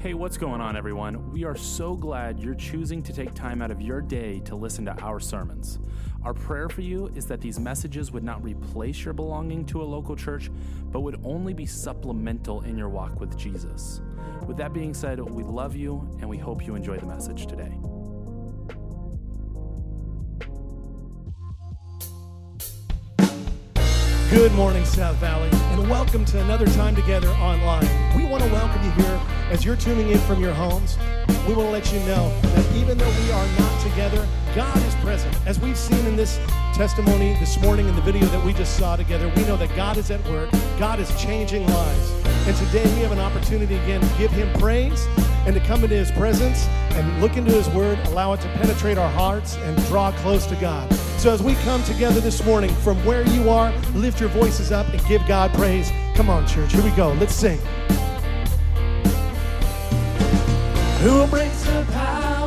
Hey, what's going on, everyone? We are so glad you're choosing to take time out of your day to listen to our sermons. Our prayer for you is that these messages would not replace your belonging to a local church, but would only be supplemental in your walk with Jesus. With that being said, we love you and we hope you enjoy the message today. Good morning, South Valley, and welcome to another time together online. We want to welcome you here as you're tuning in from your homes. We want to let you know that even though we are not together, God is present. As we've seen in this testimony this morning in the video that we just saw together, we know that God is at work, God is changing lives. And today we have an opportunity again to give Him praise and to come into His presence and look into His Word, allow it to penetrate our hearts and draw close to God. So as we come together this morning, from where you are, lift your voices up and give God praise. Come on, church, here we go. Let's sing. Who breaks the power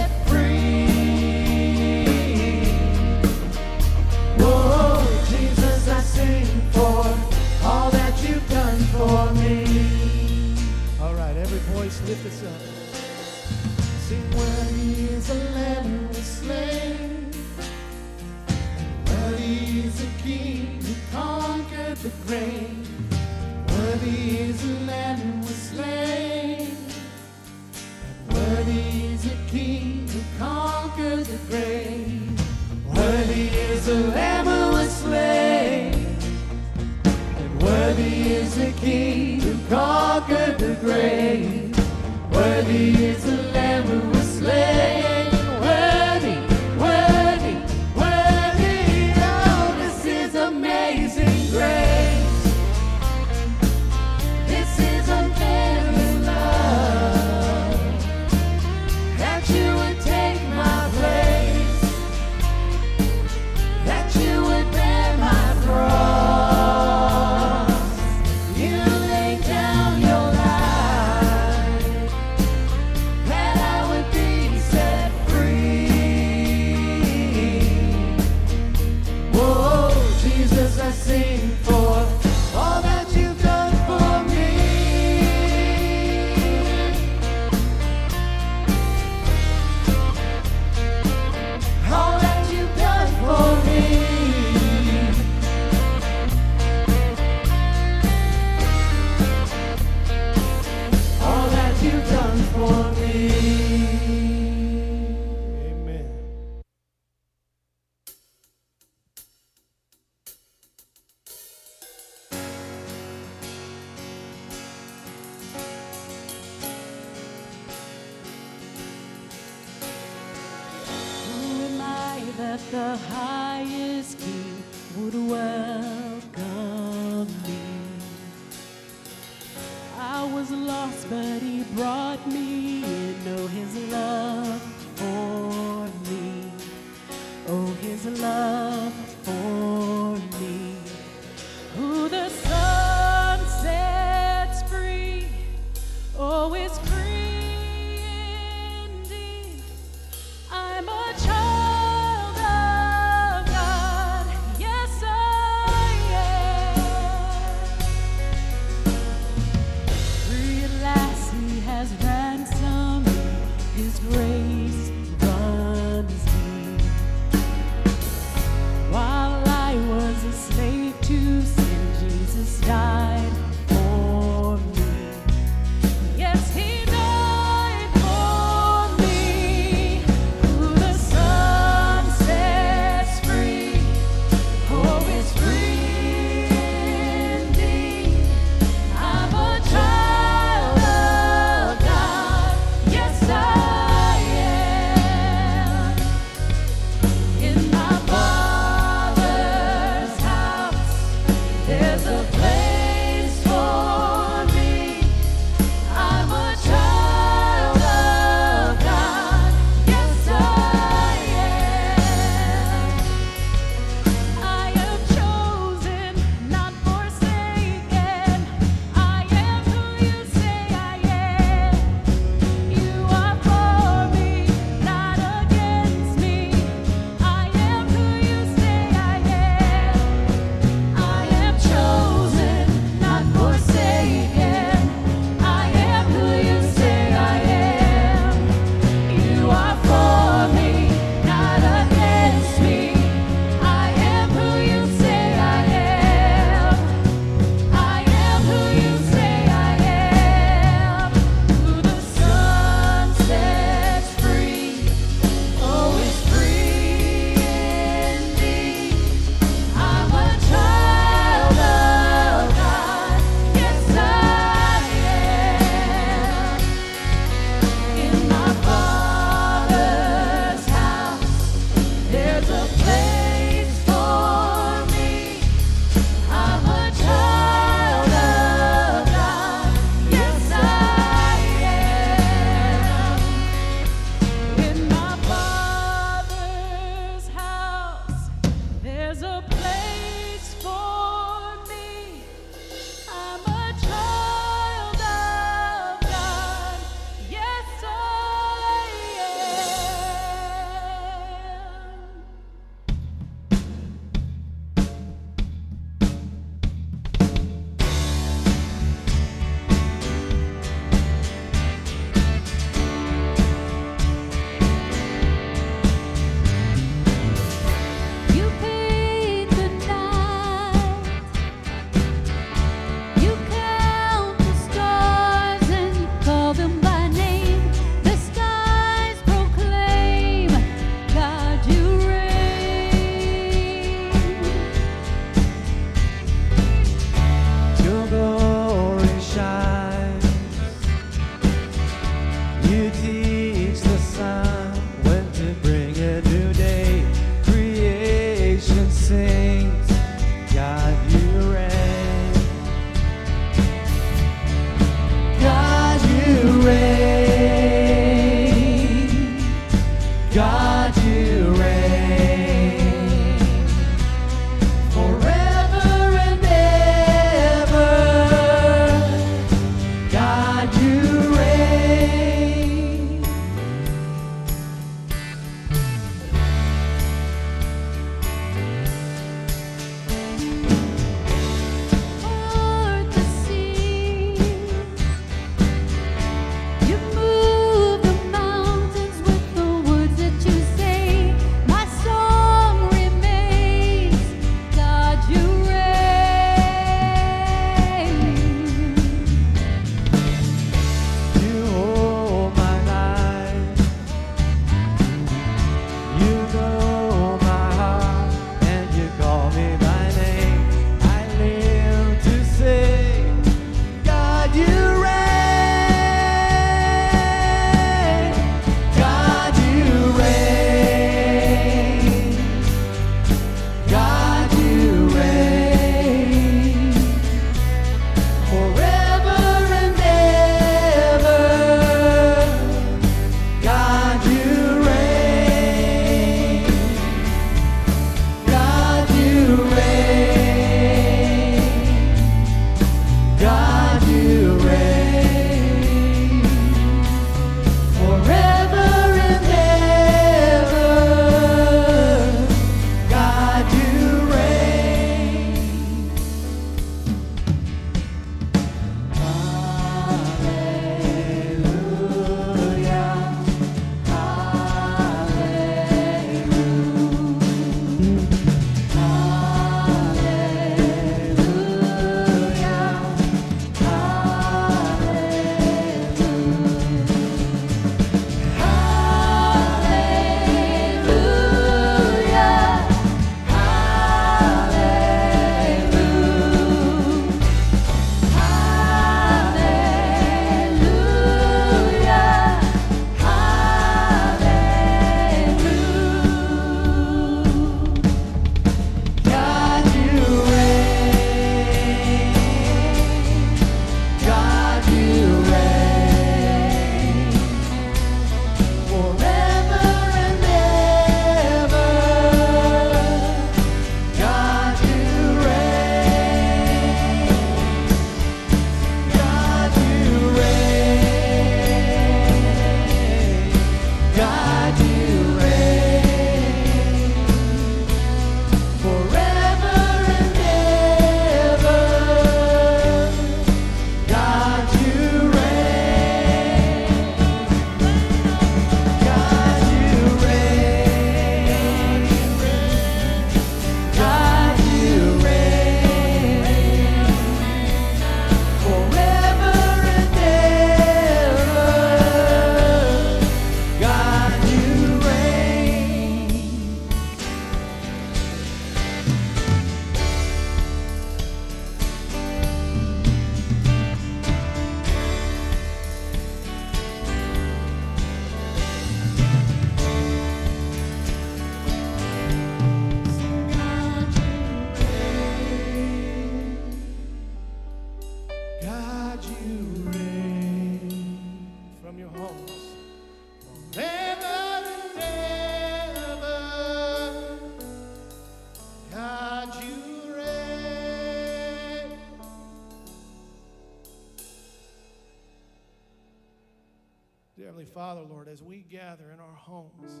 Dear Heavenly Father, Lord, as we gather in our homes,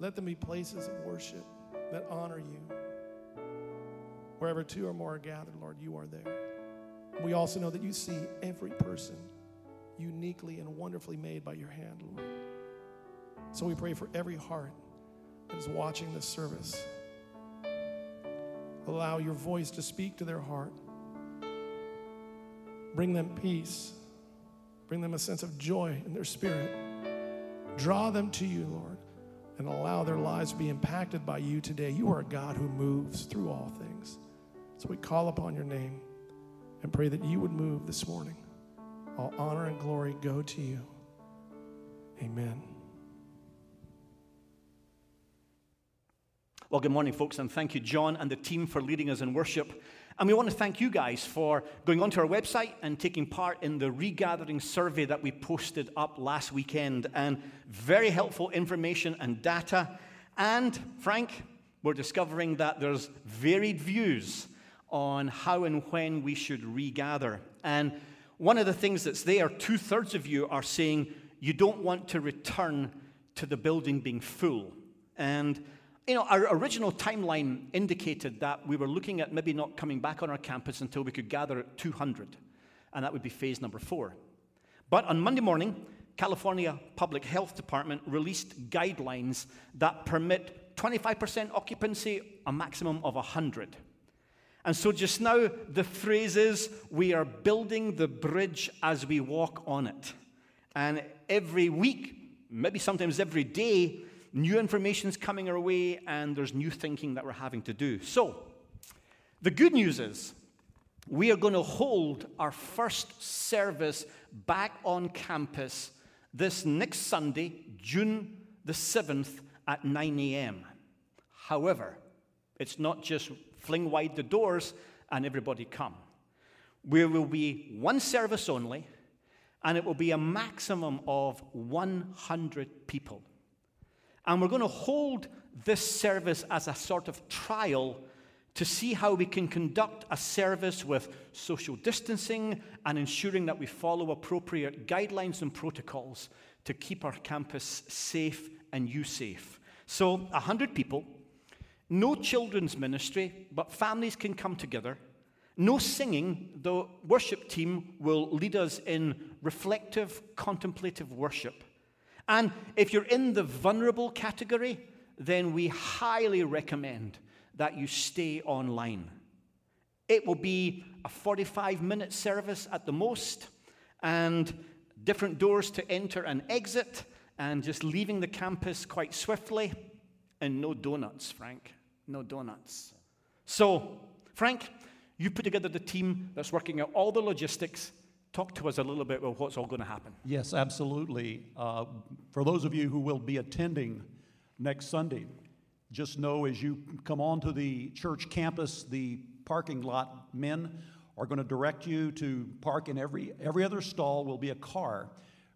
let them be places of worship that honor you. Wherever two or more are gathered, Lord, you are there. We also know that you see every person uniquely and wonderfully made by your hand, Lord. So we pray for every heart that is watching this service. Allow your voice to speak to their heart. Bring them peace. Bring them a sense of joy in their spirit. Draw them to you, Lord, and allow their lives to be impacted by you today. You are a God who moves through all things. So we call upon your name and pray that you would move this morning. All honor and glory go to you. Amen. Well, good morning, folks, and thank you, John and the team, for leading us in worship. And we want to thank you guys for going onto our website and taking part in the regathering survey that we posted up last weekend. And very helpful information and data. And, Frank, we're discovering that there's varied views on how and when we should regather. And one of the things that's there, two thirds of you are saying you don't want to return to the building being full. And you know, our original timeline indicated that we were looking at maybe not coming back on our campus until we could gather at 200, and that would be phase number four. But on Monday morning, California Public Health Department released guidelines that permit 25% occupancy, a maximum of 100. And so just now, the phrase is we are building the bridge as we walk on it. And every week, maybe sometimes every day, new information is coming our way, and there's new thinking that we're having to do. So, the good news is we are going to hold our first service back on campus this next Sunday, June the 7th at 9 a.m. However, it's not just fling wide the doors and everybody come. There will be one service only, and it will be a maximum of 100 people. And we're going to hold this service as a sort of trial to see how we can conduct a service with social distancing and ensuring that we follow appropriate guidelines and protocols to keep our campus safe and you safe. So, 100 people, no children's ministry, but families can come together. No singing, the worship team will lead us in reflective, contemplative worship. And if you're in the vulnerable category, then we highly recommend that you stay online. It will be a 45 minute service at the most, and different doors to enter and exit, and just leaving the campus quite swiftly, and no donuts, Frank. No donuts. So, Frank, you put together the team that's working out all the logistics. Talk to us a little bit about what's all going to happen. Yes, absolutely. Uh, for those of you who will be attending next Sunday, just know as you come onto the church campus, the parking lot men are going to direct you to park in every every other stall will be a car.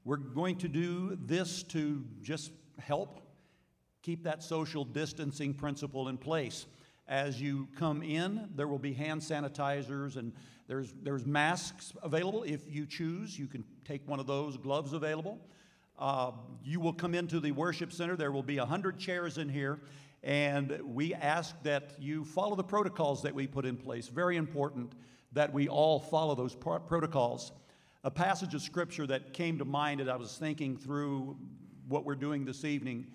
We're going to do this to just help keep that social distancing principle in place. As you come in, there will be hand sanitizers and there's, there's masks available if you choose. You can take one of those, gloves available. Uh, you will come into the worship center. There will be 100 chairs in here. And we ask that you follow the protocols that we put in place. Very important that we all follow those pro- protocols. A passage of scripture that came to mind as I was thinking through what we're doing this evening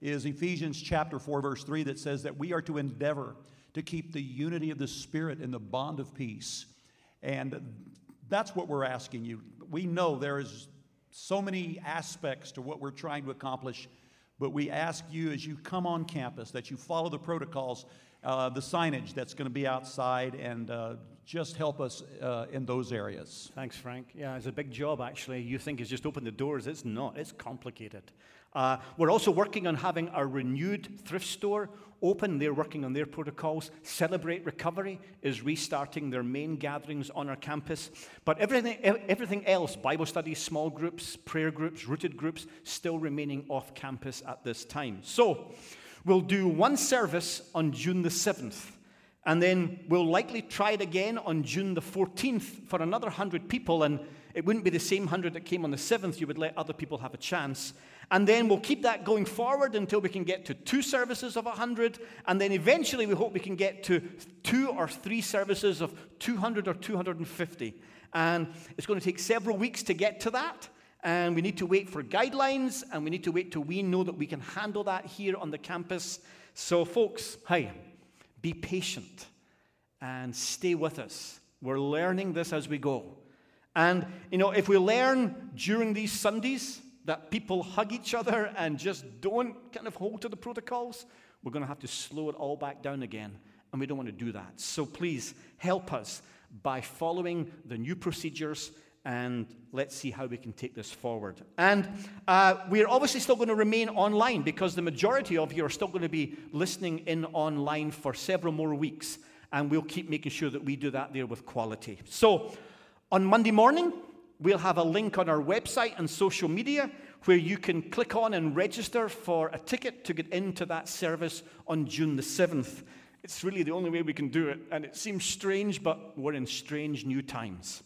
is Ephesians chapter 4, verse 3, that says that we are to endeavor to keep the unity of the Spirit in the bond of peace. And that's what we're asking you. We know there is so many aspects to what we're trying to accomplish, but we ask you as you come on campus that you follow the protocols, uh, the signage that's going to be outside, and uh, just help us uh, in those areas. Thanks, Frank. Yeah, it's a big job, actually. You think it's just open the doors. It's not, it's complicated. Uh, we're also working on having our renewed thrift store open. They're working on their protocols. Celebrate Recovery is restarting their main gatherings on our campus. But everything, everything else Bible studies, small groups, prayer groups, rooted groups still remaining off campus at this time. So we'll do one service on June the 7th. And then we'll likely try it again on June the 14th for another 100 people. And it wouldn't be the same 100 that came on the 7th. You would let other people have a chance. And then we'll keep that going forward until we can get to two services of 100. And then eventually we hope we can get to two or three services of 200 or 250. And it's going to take several weeks to get to that. And we need to wait for guidelines and we need to wait till we know that we can handle that here on the campus. So, folks, hi, be patient and stay with us. We're learning this as we go. And, you know, if we learn during these Sundays, that people hug each other and just don't kind of hold to the protocols, we're going to have to slow it all back down again. And we don't want to do that. So please help us by following the new procedures and let's see how we can take this forward. And uh, we're obviously still going to remain online because the majority of you are still going to be listening in online for several more weeks. And we'll keep making sure that we do that there with quality. So on Monday morning, We'll have a link on our website and social media where you can click on and register for a ticket to get into that service on June the 7th. It's really the only way we can do it, and it seems strange, but we're in strange new times.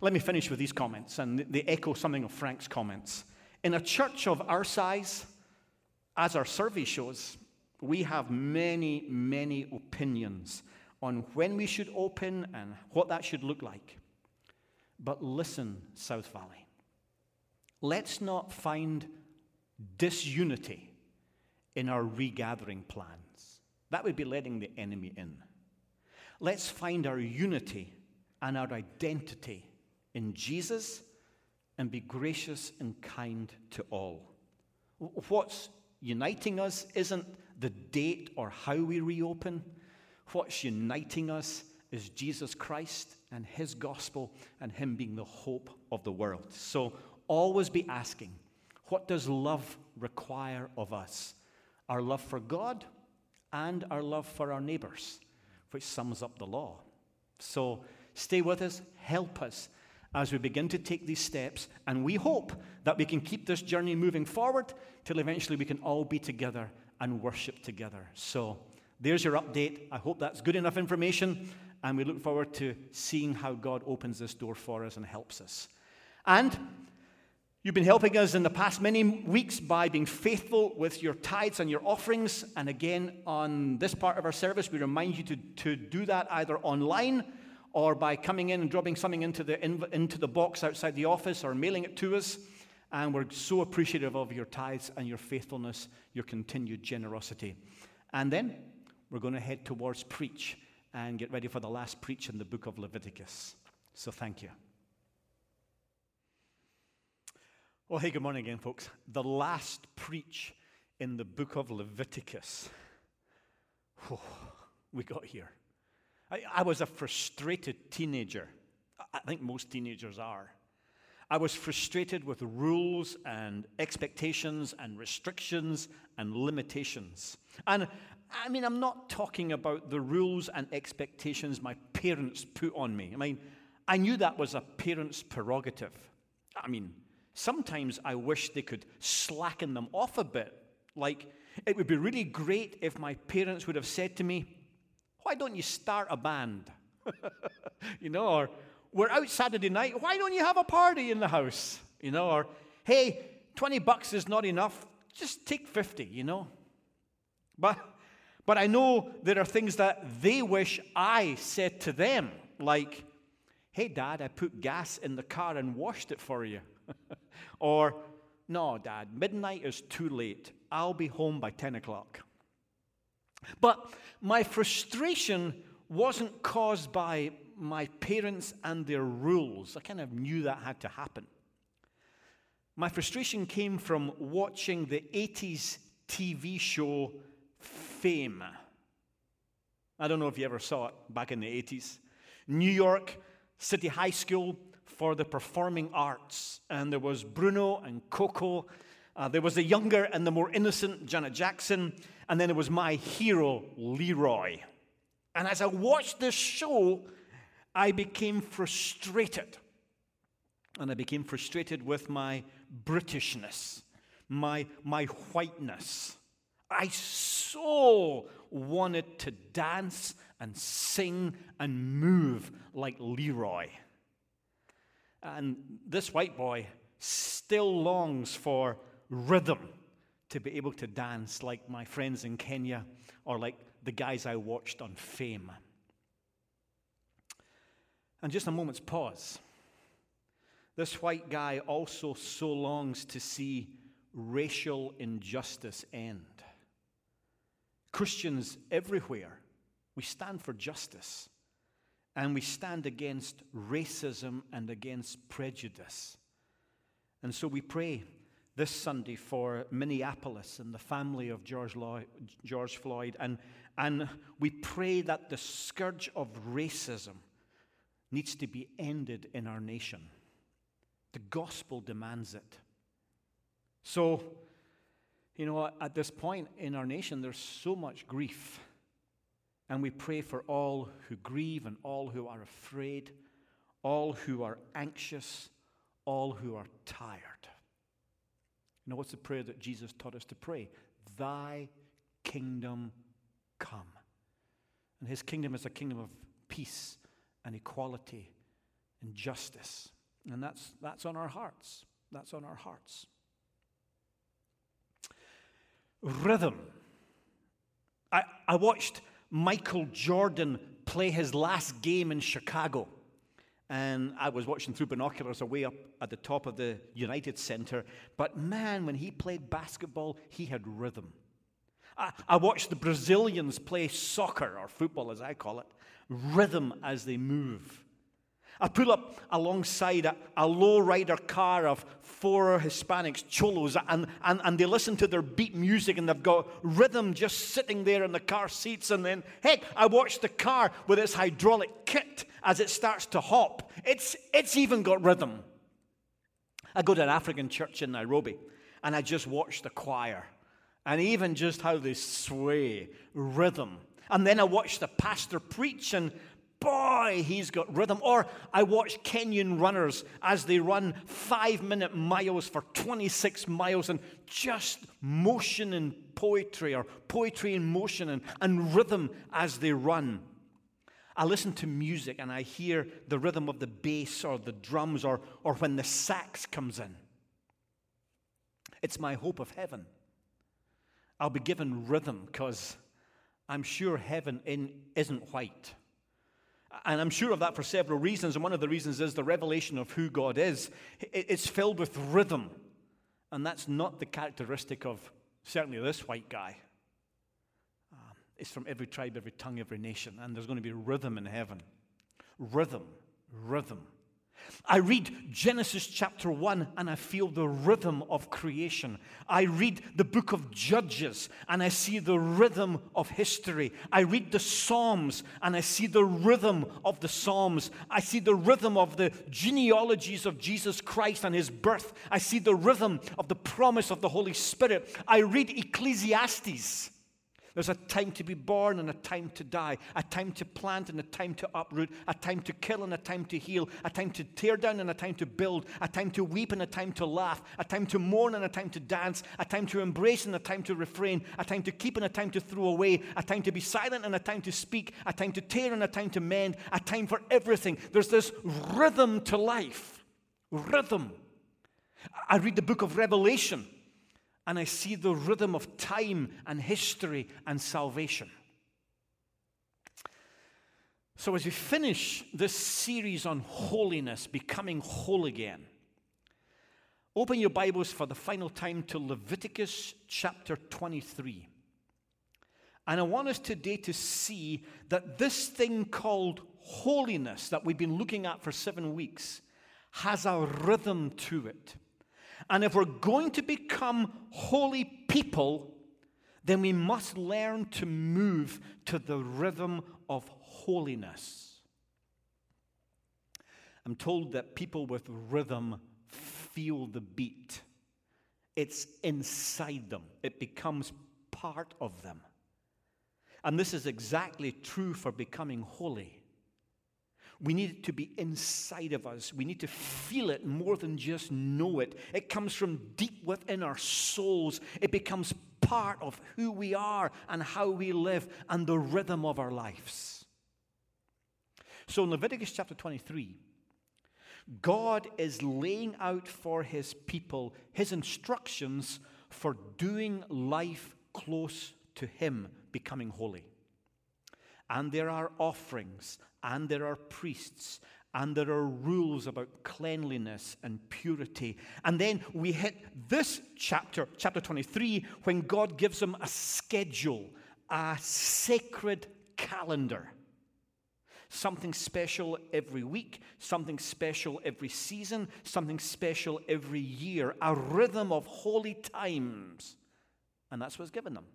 Let me finish with these comments, and they echo something of Frank's comments. In a church of our size, as our survey shows, we have many, many opinions on when we should open and what that should look like. But listen, South Valley. Let's not find disunity in our regathering plans. That would be letting the enemy in. Let's find our unity and our identity in Jesus and be gracious and kind to all. What's uniting us isn't the date or how we reopen. What's uniting us is Jesus Christ and His gospel and Him being the hope of the world. So always be asking, what does love require of us? Our love for God and our love for our neighbors, which sums up the law. So stay with us, help us as we begin to take these steps, and we hope that we can keep this journey moving forward till eventually we can all be together and worship together. So there's your update. I hope that's good enough information and we look forward to seeing how God opens this door for us and helps us. And you've been helping us in the past many weeks by being faithful with your tithes and your offerings. And again, on this part of our service, we remind you to, to do that either online or by coming in and dropping something into the, into the box outside the office or mailing it to us. And we're so appreciative of your tithes and your faithfulness, your continued generosity. And then we're going to head towards preach and get ready for the last preach in the book of Leviticus. So thank you. Well, hey, good morning again, folks. The last preach in the book of Leviticus. Oh, we got here. I, I was a frustrated teenager. I think most teenagers are. I was frustrated with rules and expectations and restrictions and limitations. And I mean, I'm not talking about the rules and expectations my parents put on me. I mean, I knew that was a parent's prerogative. I mean, sometimes I wish they could slacken them off a bit. Like, it would be really great if my parents would have said to me, Why don't you start a band? you know, or we're out Saturday night, why don't you have a party in the house? You know, or hey, 20 bucks is not enough, just take 50, you know. But but I know there are things that they wish I said to them, like, hey, dad, I put gas in the car and washed it for you. or, no, dad, midnight is too late. I'll be home by 10 o'clock. But my frustration wasn't caused by my parents and their rules. I kind of knew that had to happen. My frustration came from watching the 80s TV show fame. I don't know if you ever saw it back in the 80s. New York City High School for the Performing Arts. And there was Bruno and Coco. Uh, there was the younger and the more innocent Janet Jackson, and then there was my hero, Leroy. And as I watched this show, I became frustrated. And I became frustrated with my Britishness, my, my whiteness. I so wanted to dance and sing and move like Leroy. And this white boy still longs for rhythm to be able to dance like my friends in Kenya or like the guys I watched on Fame. And just a moment's pause. This white guy also so longs to see racial injustice end. Christians everywhere, we stand for justice and we stand against racism and against prejudice. And so we pray this Sunday for Minneapolis and the family of George, George Floyd. And, and we pray that the scourge of racism needs to be ended in our nation. The gospel demands it. So, you know, at this point in our nation, there's so much grief. And we pray for all who grieve and all who are afraid, all who are anxious, all who are tired. You know, what's the prayer that Jesus taught us to pray? Thy kingdom come. And his kingdom is a kingdom of peace and equality and justice. And that's, that's on our hearts. That's on our hearts. Rhythm. I, I watched Michael Jordan play his last game in Chicago. And I was watching through binoculars away up at the top of the United Center. But man, when he played basketball, he had rhythm. I, I watched the Brazilians play soccer, or football as I call it, rhythm as they move. I pull up alongside a, a low-rider car of four Hispanics, cholos, and, and, and they listen to their beat music and they've got rhythm just sitting there in the car seats. And then, heck, I watch the car with its hydraulic kit as it starts to hop. It's, it's even got rhythm. I go to an African church in Nairobi and I just watch the choir and even just how they sway, rhythm. And then I watch the pastor preach, and boy, he's got rhythm. Or I watch Kenyan runners as they run five minute miles for 26 miles and just motion and poetry, or poetry in motion and, and rhythm as they run. I listen to music and I hear the rhythm of the bass or the drums or, or when the sax comes in. It's my hope of heaven. I'll be given rhythm because I'm sure heaven in, isn't white. And I'm sure of that for several reasons. And one of the reasons is the revelation of who God is. It's filled with rhythm. And that's not the characteristic of certainly this white guy. Um, it's from every tribe, every tongue, every nation. And there's going to be rhythm in heaven. Rhythm, rhythm. I read Genesis chapter 1 and I feel the rhythm of creation. I read the book of Judges and I see the rhythm of history. I read the Psalms and I see the rhythm of the Psalms. I see the rhythm of the genealogies of Jesus Christ and his birth. I see the rhythm of the promise of the Holy Spirit. I read Ecclesiastes there's a time to be born and a time to die, a time to plant and a time to uproot, a time to kill and a time to heal, a time to tear down and a time to build, a time to weep and a time to laugh, a time to mourn and a time to dance, a time to embrace and a time to refrain, a time to keep and a time to throw away, a time to be silent and a time to speak, a time to tear and a time to mend, a time for everything. There's this rhythm to life. Rhythm. I read the book of Revelation and I see the rhythm of time and history and salvation. So, as we finish this series on holiness, becoming whole again, open your Bibles for the final time to Leviticus chapter 23. And I want us today to see that this thing called holiness that we've been looking at for seven weeks has a rhythm to it. And if we're going to become holy people, then we must learn to move to the rhythm of holiness. I'm told that people with rhythm feel the beat. it's inside them, it becomes part of them. And this is exactly true for becoming holy. We need it to be inside of us. We need to feel it more than just know it. It comes from deep within our souls. It becomes part of who we are and how we live and the rhythm of our lives. So in Leviticus chapter 23, God is laying out for his people his instructions for doing life close to him, becoming holy. And there are offerings and there are priests, and there are rules about cleanliness and purity. And then we hit this chapter, chapter 23, when God gives them a schedule, a sacred calendar. Something special every week, something special every season, something special every year, a rhythm of holy times. And that's what's given them.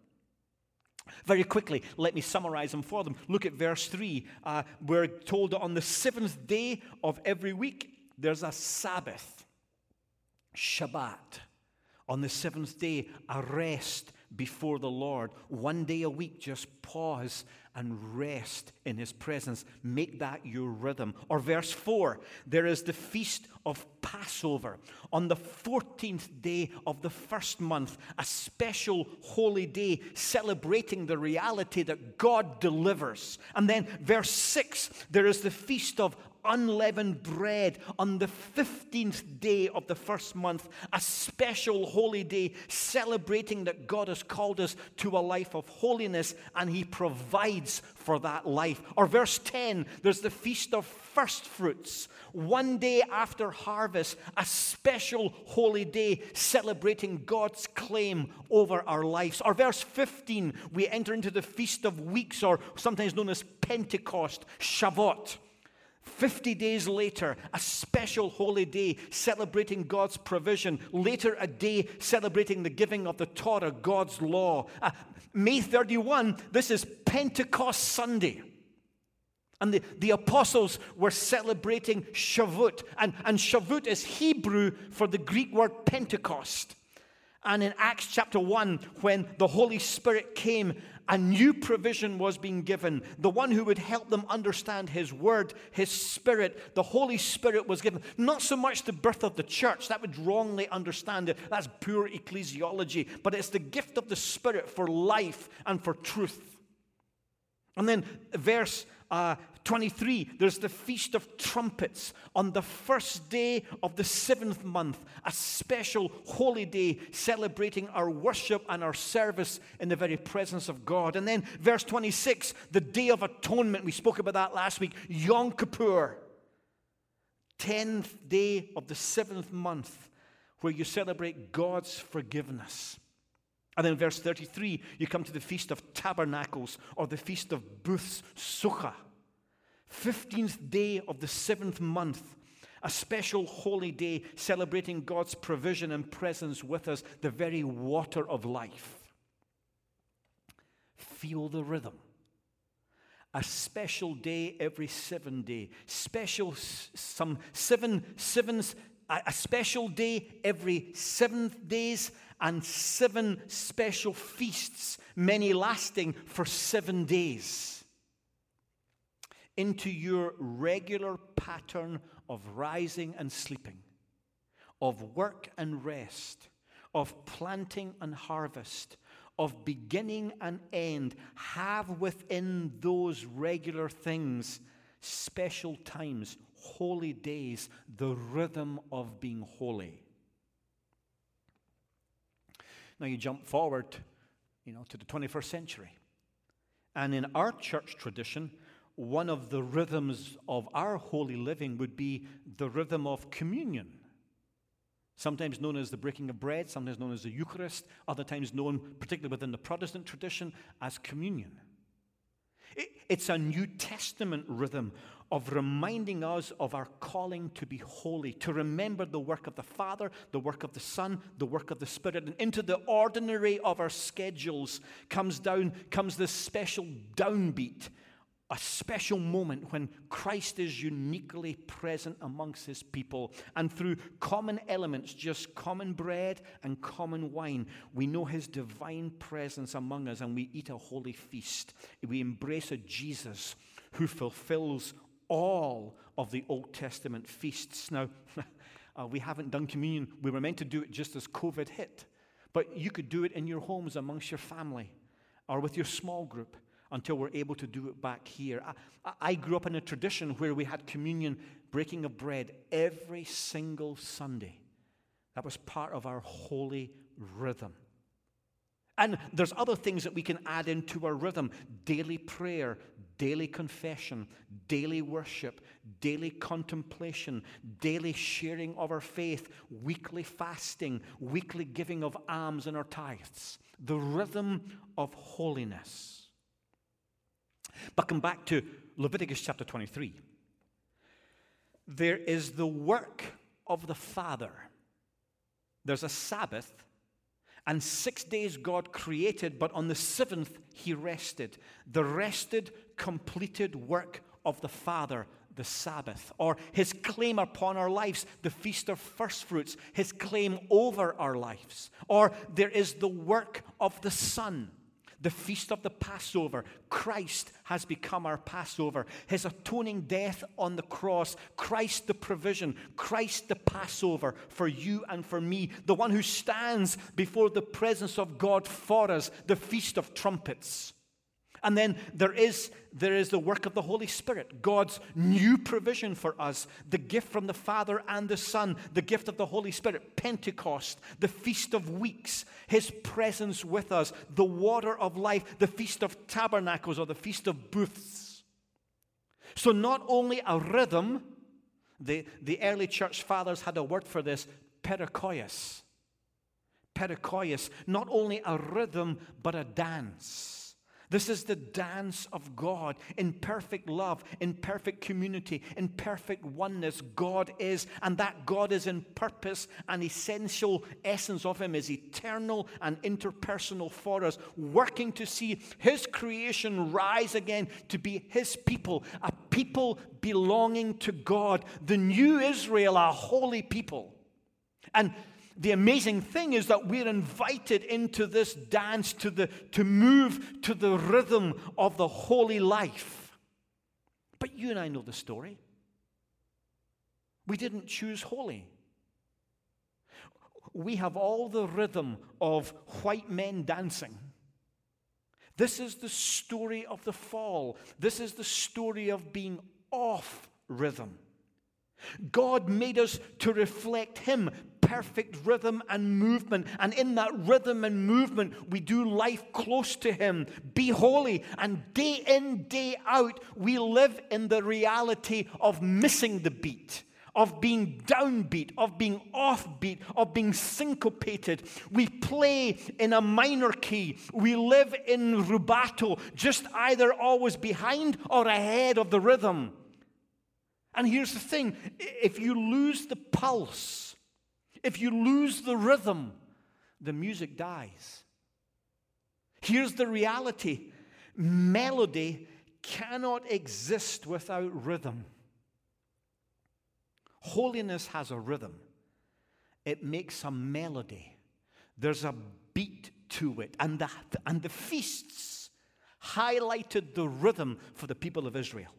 Very quickly, let me summarize them for them. Look at verse 3. Uh, we're told that on the seventh day of every week, there's a Sabbath, Shabbat. On the seventh day, a rest before the Lord. One day a week, just pause and rest in his presence. Make that your rhythm. Or verse 4 there is the feast of Passover. On the 14th day of the first month, a special holy day celebrating the reality that God delivers. And then verse 6 there is the feast of unleavened bread on the 15th day of the first month, a special holy day celebrating that God has called us to a life of holiness and He provides for that life. Or verse 10, there's the feast of first fruits. One day after harvest, a special holy day celebrating God's claim over our lives. Or verse 15, we enter into the feast of weeks, or sometimes known as Pentecost, Shavuot. 50 days later, a special holy day celebrating God's provision. Later, a day celebrating the giving of the Torah, God's law. Uh, May 31, this is Pentecost Sunday. And the, the apostles were celebrating Shavuot. And, and Shavuot is Hebrew for the Greek word Pentecost. And in Acts chapter 1, when the Holy Spirit came a new provision was being given. The one who would help them understand His Word, His Spirit, the Holy Spirit was given. Not so much the birth of the church, that would wrongly understand it. That's pure ecclesiology. But it's the gift of the Spirit for life and for truth. And then verse uh, 23, there's the Feast of Trumpets on the first day of the seventh month, a special holy day celebrating our worship and our service in the very presence of God. And then verse 26, the Day of Atonement, we spoke about that last week, Yom Kippur, 10th day of the seventh month, where you celebrate God's forgiveness. And then verse 33, you come to the Feast of Tabernacles or the Feast of Booths, Sukkah. 15th day of the seventh month, a special holy day celebrating God's provision and presence with us, the very water of life. Feel the rhythm. A special day every seven day. Special some seven sevens a special day every seventh days and seven special feasts, many lasting for seven days into your regular pattern of rising and sleeping, of work and rest, of planting and harvest, of beginning and end. Have within those regular things special times, holy days, the rhythm of being holy. Now you jump forward, you know, to the 21st century. And in our church tradition, one of the rhythms of our holy living would be the rhythm of communion. Sometimes known as the breaking of bread, sometimes known as the Eucharist, other times known, particularly within the Protestant tradition, as communion. it's a New Testament rhythm of reminding us of our calling to be holy, to remember the work of the Father, the work of the Son, the work of the Spirit. And into the ordinary of our schedules comes down, comes this special downbeat a special moment when Christ is uniquely present amongst his people. And through common elements, just common bread and common wine, we know his divine presence among us and we eat a holy feast. We embrace a Jesus who fulfills all of the Old Testament feasts. Now, uh, we haven't done communion. We were meant to do it just as COVID hit. But you could do it in your homes amongst your family or with your small group until we're able to do it back here. I, I grew up in a tradition where we had communion, breaking of bread, every single Sunday. That was part of our holy rhythm. And there's other things that we can add into our rhythm daily prayer, daily confession, daily worship, daily contemplation, daily sharing of our faith, weekly fasting, weekly giving of alms and our tithes. The rhythm of holiness. But come back to Leviticus chapter 23. There is the work of the Father. There's a Sabbath, and six days God created, but on the seventh he rested. The rested, completed work of the Father, the Sabbath, or his claim upon our lives, the feast of first fruits, his claim over our lives. Or there is the work of the Son the feast of the Passover. Christ has become our Passover. His atoning death on the cross, Christ the provision, Christ the Passover for you and for me, the one who stands before the presence of God for us, the feast of trumpets. And then there is, there is the work of the Holy Spirit, God's new provision for us, the gift from the Father and the Son, the gift of the Holy Spirit, Pentecost, the Feast of Weeks, His presence with us, the water of life, the Feast of Tabernacles or the Feast of Booths. So, not only a rhythm, the, the early church fathers had a word for this, perichoresis. Perichoresis, not only a rhythm, but a dance. This is the dance of God in perfect love, in perfect community, in perfect oneness. God is, and that God is in purpose and essential essence of Him is eternal and interpersonal for us, working to see His creation rise again to be His people, a people belonging to God, the new Israel, a holy people. And the amazing thing is that we're invited into this dance to, the, to move to the rhythm of the holy life. But you and I know the story. We didn't choose holy. We have all the rhythm of white men dancing. This is the story of the fall. This is the story of being off rhythm. God made us to reflect Him, perfect rhythm and movement. And in that rhythm and movement, we do life close to Him. Be holy. And day in, day out, we live in the reality of missing the beat of being downbeat, of being offbeat, of being syncopated. We play in a minor key. We live in rubato, just either always behind or ahead of the rhythm. And here's the thing if you lose the pulse, if you lose the rhythm, the music dies. Here's the reality melody cannot exist without rhythm. Holiness has a rhythm, it makes a melody, there's a beat to it. And the, and the feasts highlighted the rhythm for the people of Israel.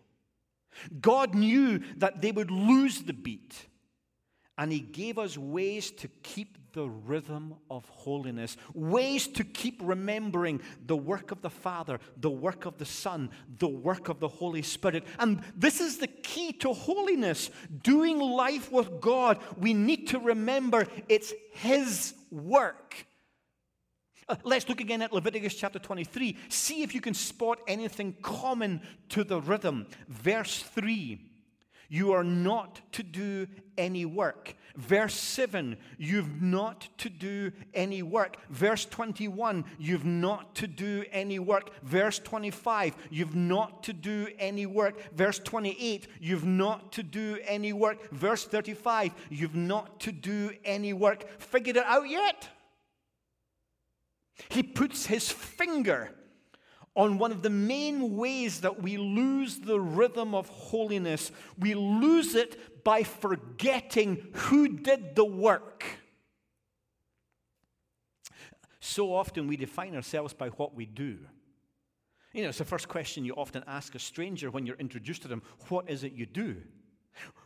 God knew that they would lose the beat, and He gave us ways to keep the rhythm of holiness, ways to keep remembering the work of the Father, the work of the Son, the work of the Holy Spirit. And this is the key to holiness. Doing life with God, we need to remember it's His work. Uh, let's look again at Leviticus chapter 23. See if you can spot anything common to the rhythm. Verse 3 You are not to do any work. Verse 7 You've not to do any work. Verse 21 You've not to do any work. Verse 25 You've not to do any work. Verse 28 You've not to do any work. Verse 35 You've not to do any work. Figured it out yet? He puts his finger on one of the main ways that we lose the rhythm of holiness. We lose it by forgetting who did the work. So often we define ourselves by what we do. You know, it's the first question you often ask a stranger when you're introduced to them What is it you do?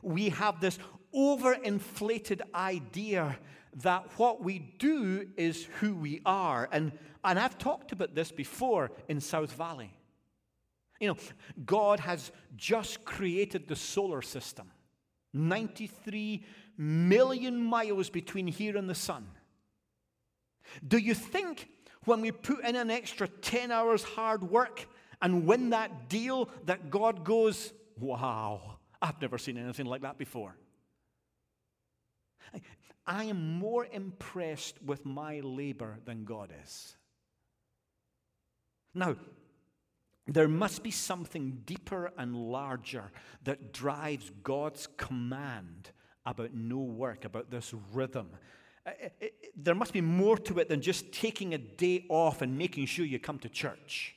We have this overinflated idea that what we do is who we are. And, and I've talked about this before in South Valley. You know, God has just created the solar system 93 million miles between here and the sun. Do you think when we put in an extra 10 hours hard work and win that deal that God goes, wow, I've never seen anything like that before? I am more impressed with my labor than God is. Now, there must be something deeper and larger that drives God's command about no work, about this rhythm. Uh, uh, uh, there must be more to it than just taking a day off and making sure you come to church.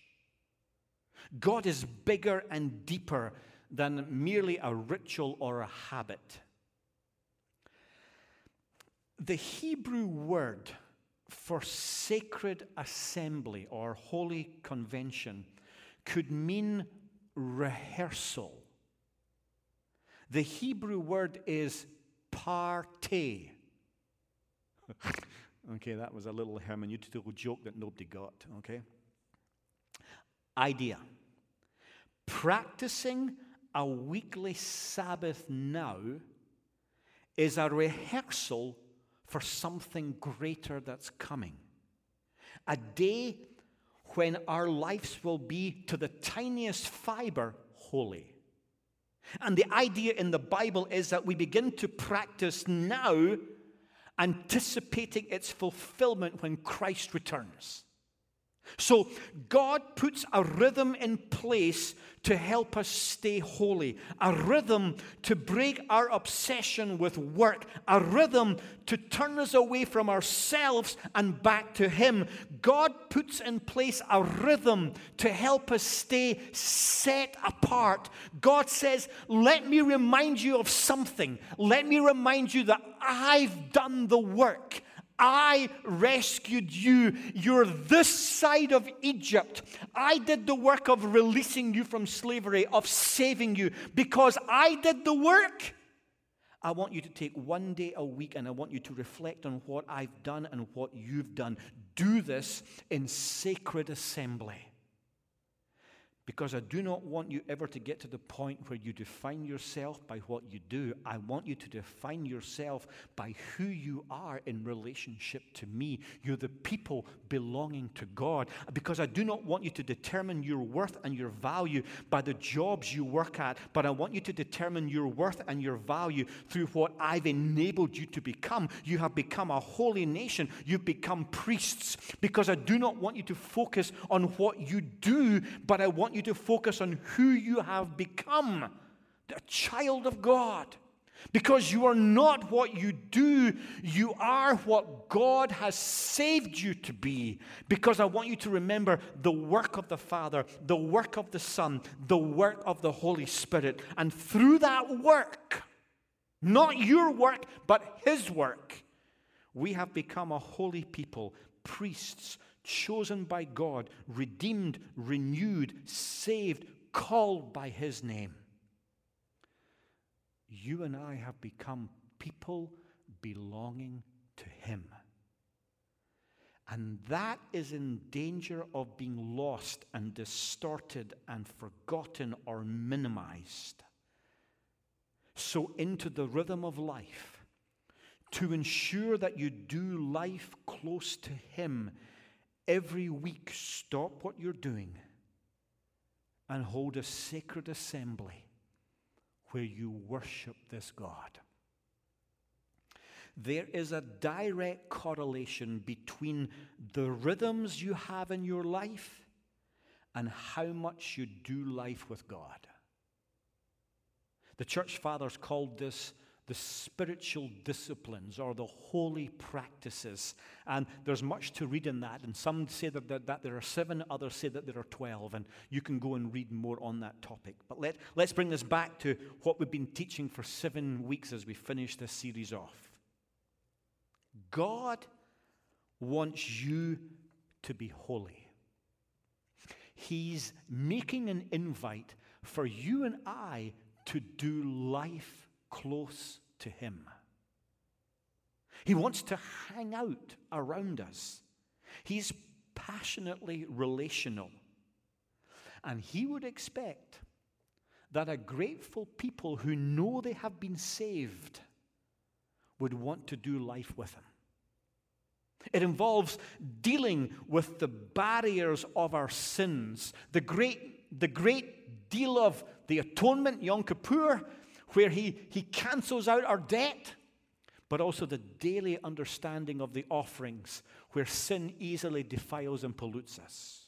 God is bigger and deeper than merely a ritual or a habit. The Hebrew word for sacred assembly or holy convention could mean rehearsal. The Hebrew word is parte. okay, that was a little hermeneutical joke that nobody got, okay? Idea. Practicing a weekly Sabbath now is a rehearsal for something greater that's coming. A day when our lives will be to the tiniest fiber holy. And the idea in the Bible is that we begin to practice now, anticipating its fulfillment when Christ returns. So, God puts a rhythm in place to help us stay holy, a rhythm to break our obsession with work, a rhythm to turn us away from ourselves and back to Him. God puts in place a rhythm to help us stay set apart. God says, Let me remind you of something. Let me remind you that I've done the work. I rescued you. You're this side of Egypt. I did the work of releasing you from slavery, of saving you. Because I did the work, I want you to take one day a week and I want you to reflect on what I've done and what you've done. Do this in sacred assembly. Because I do not want you ever to get to the point where you define yourself by what you do. I want you to define yourself by who you are in relationship to me. You're the people belonging to God. Because I do not want you to determine your worth and your value by the jobs you work at, but I want you to determine your worth and your value through what I've enabled you to become. You have become a holy nation, you've become priests. Because I do not want you to focus on what you do, but I want you you to focus on who you have become a child of God. Because you are not what you do, you are what God has saved you to be. Because I want you to remember the work of the Father, the work of the Son, the work of the Holy Spirit. And through that work, not your work, but His work, we have become a holy people, priests, chosen by God, redeemed, renewed, saved, called by His name. You and I have become people belonging to Him. And that is in danger of being lost and distorted and forgotten or minimized. So, into the rhythm of life, to ensure that you do life close to Him every week stop what you're doing and hold a sacred assembly where you worship this God. There is a direct correlation between the rhythms you have in your life and how much you do life with God. The church fathers called this the spiritual disciplines or the holy practices. And there's much to read in that. And some say that, that, that, there are seven, others say that there are 12. And you can go and read more on that topic. But let, let's bring this back to what we've been teaching for seven weeks as we finish this series off. God wants you to be holy. He's making an invite for you and I to do life close to Him. He wants to hang out around us. He's passionately relational. And He would expect that a grateful people who know they have been saved would want to do life with Him. It involves dealing with the barriers of our sins, the great, the great deal of the atonement, Yom Kippur, where he, he cancels out our debt, but also the daily understanding of the offerings, where sin easily defiles and pollutes us.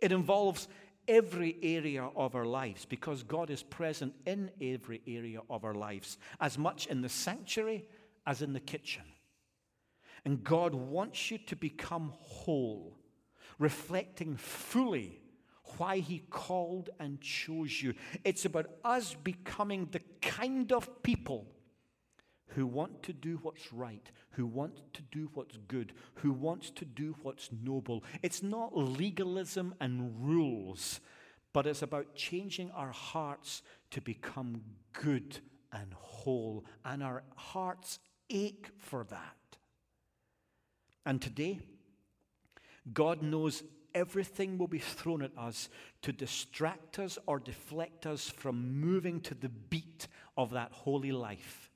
It involves every area of our lives because God is present in every area of our lives, as much in the sanctuary as in the kitchen. And God wants you to become whole, reflecting fully why He called and chose you. It's about us becoming the kind of people who want to do what's right, who want to do what's good, who wants to do what's noble. It's not legalism and rules, but it's about changing our hearts to become good and whole, and our hearts ache for that. And today, God knows everything will be thrown at us to distract us or deflect us from moving to the beat of that holy life.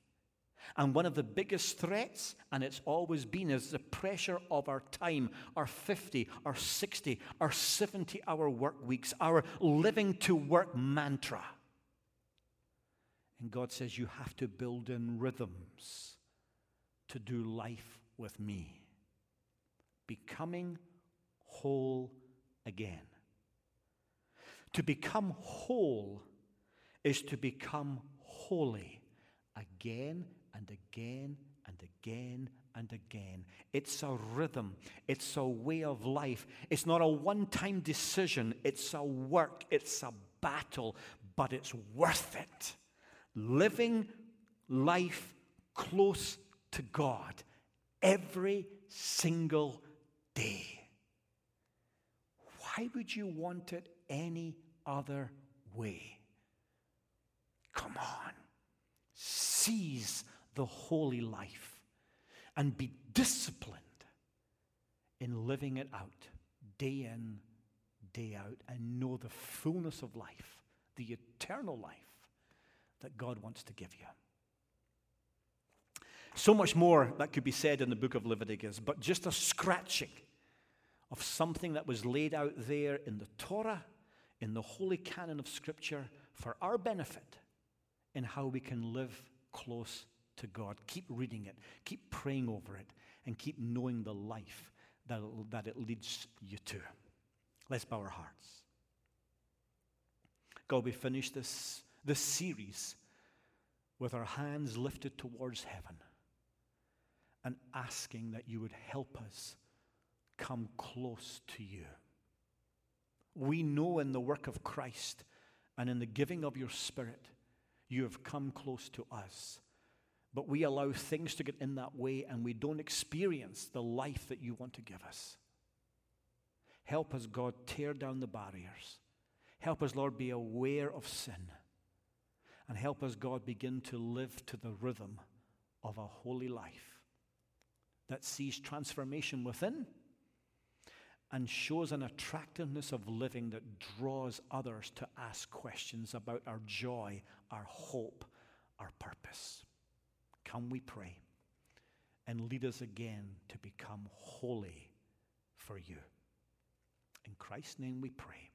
And one of the biggest threats, and it's always been, is the pressure of our time, our 50, our 60, our 70 hour work weeks, our living to work mantra. And God says, You have to build in rhythms to do life with me becoming whole again. To become whole is to become holy again and again and again and again. It's a rhythm, it's a way of life. It's not a one time decision, it's a work, it's a battle, but it's worth it. Living life close to God every single day. Why would you want it any other way? Come on. Seize the holy life and be disciplined in living it out day in, day out, and know the fullness of life, the eternal life that God wants to give you. So much more that could be said in the book of Leviticus, but just a scratching of something that was laid out there in the Torah, in the holy canon of Scripture, for our benefit in how we can live close to God. Keep reading it, keep praying over it, and keep knowing the life that, that it leads you to. Let's bow our hearts. God, we finish this, this series with our hands lifted towards heaven and asking that you would help us come close to you. We know in the work of Christ and in the giving of your Spirit, you have come close to us. But we allow things to get in that way and we don't experience the life that you want to give us. Help us, God, tear down the barriers. Help us, Lord, be aware of sin. And help us, God, begin to live to the rhythm of a holy life that sees transformation within and shows an attractiveness of living that draws others to ask questions about our joy, our hope, our purpose. Come, we pray, and lead us again to become holy for you. In Christ's name we pray.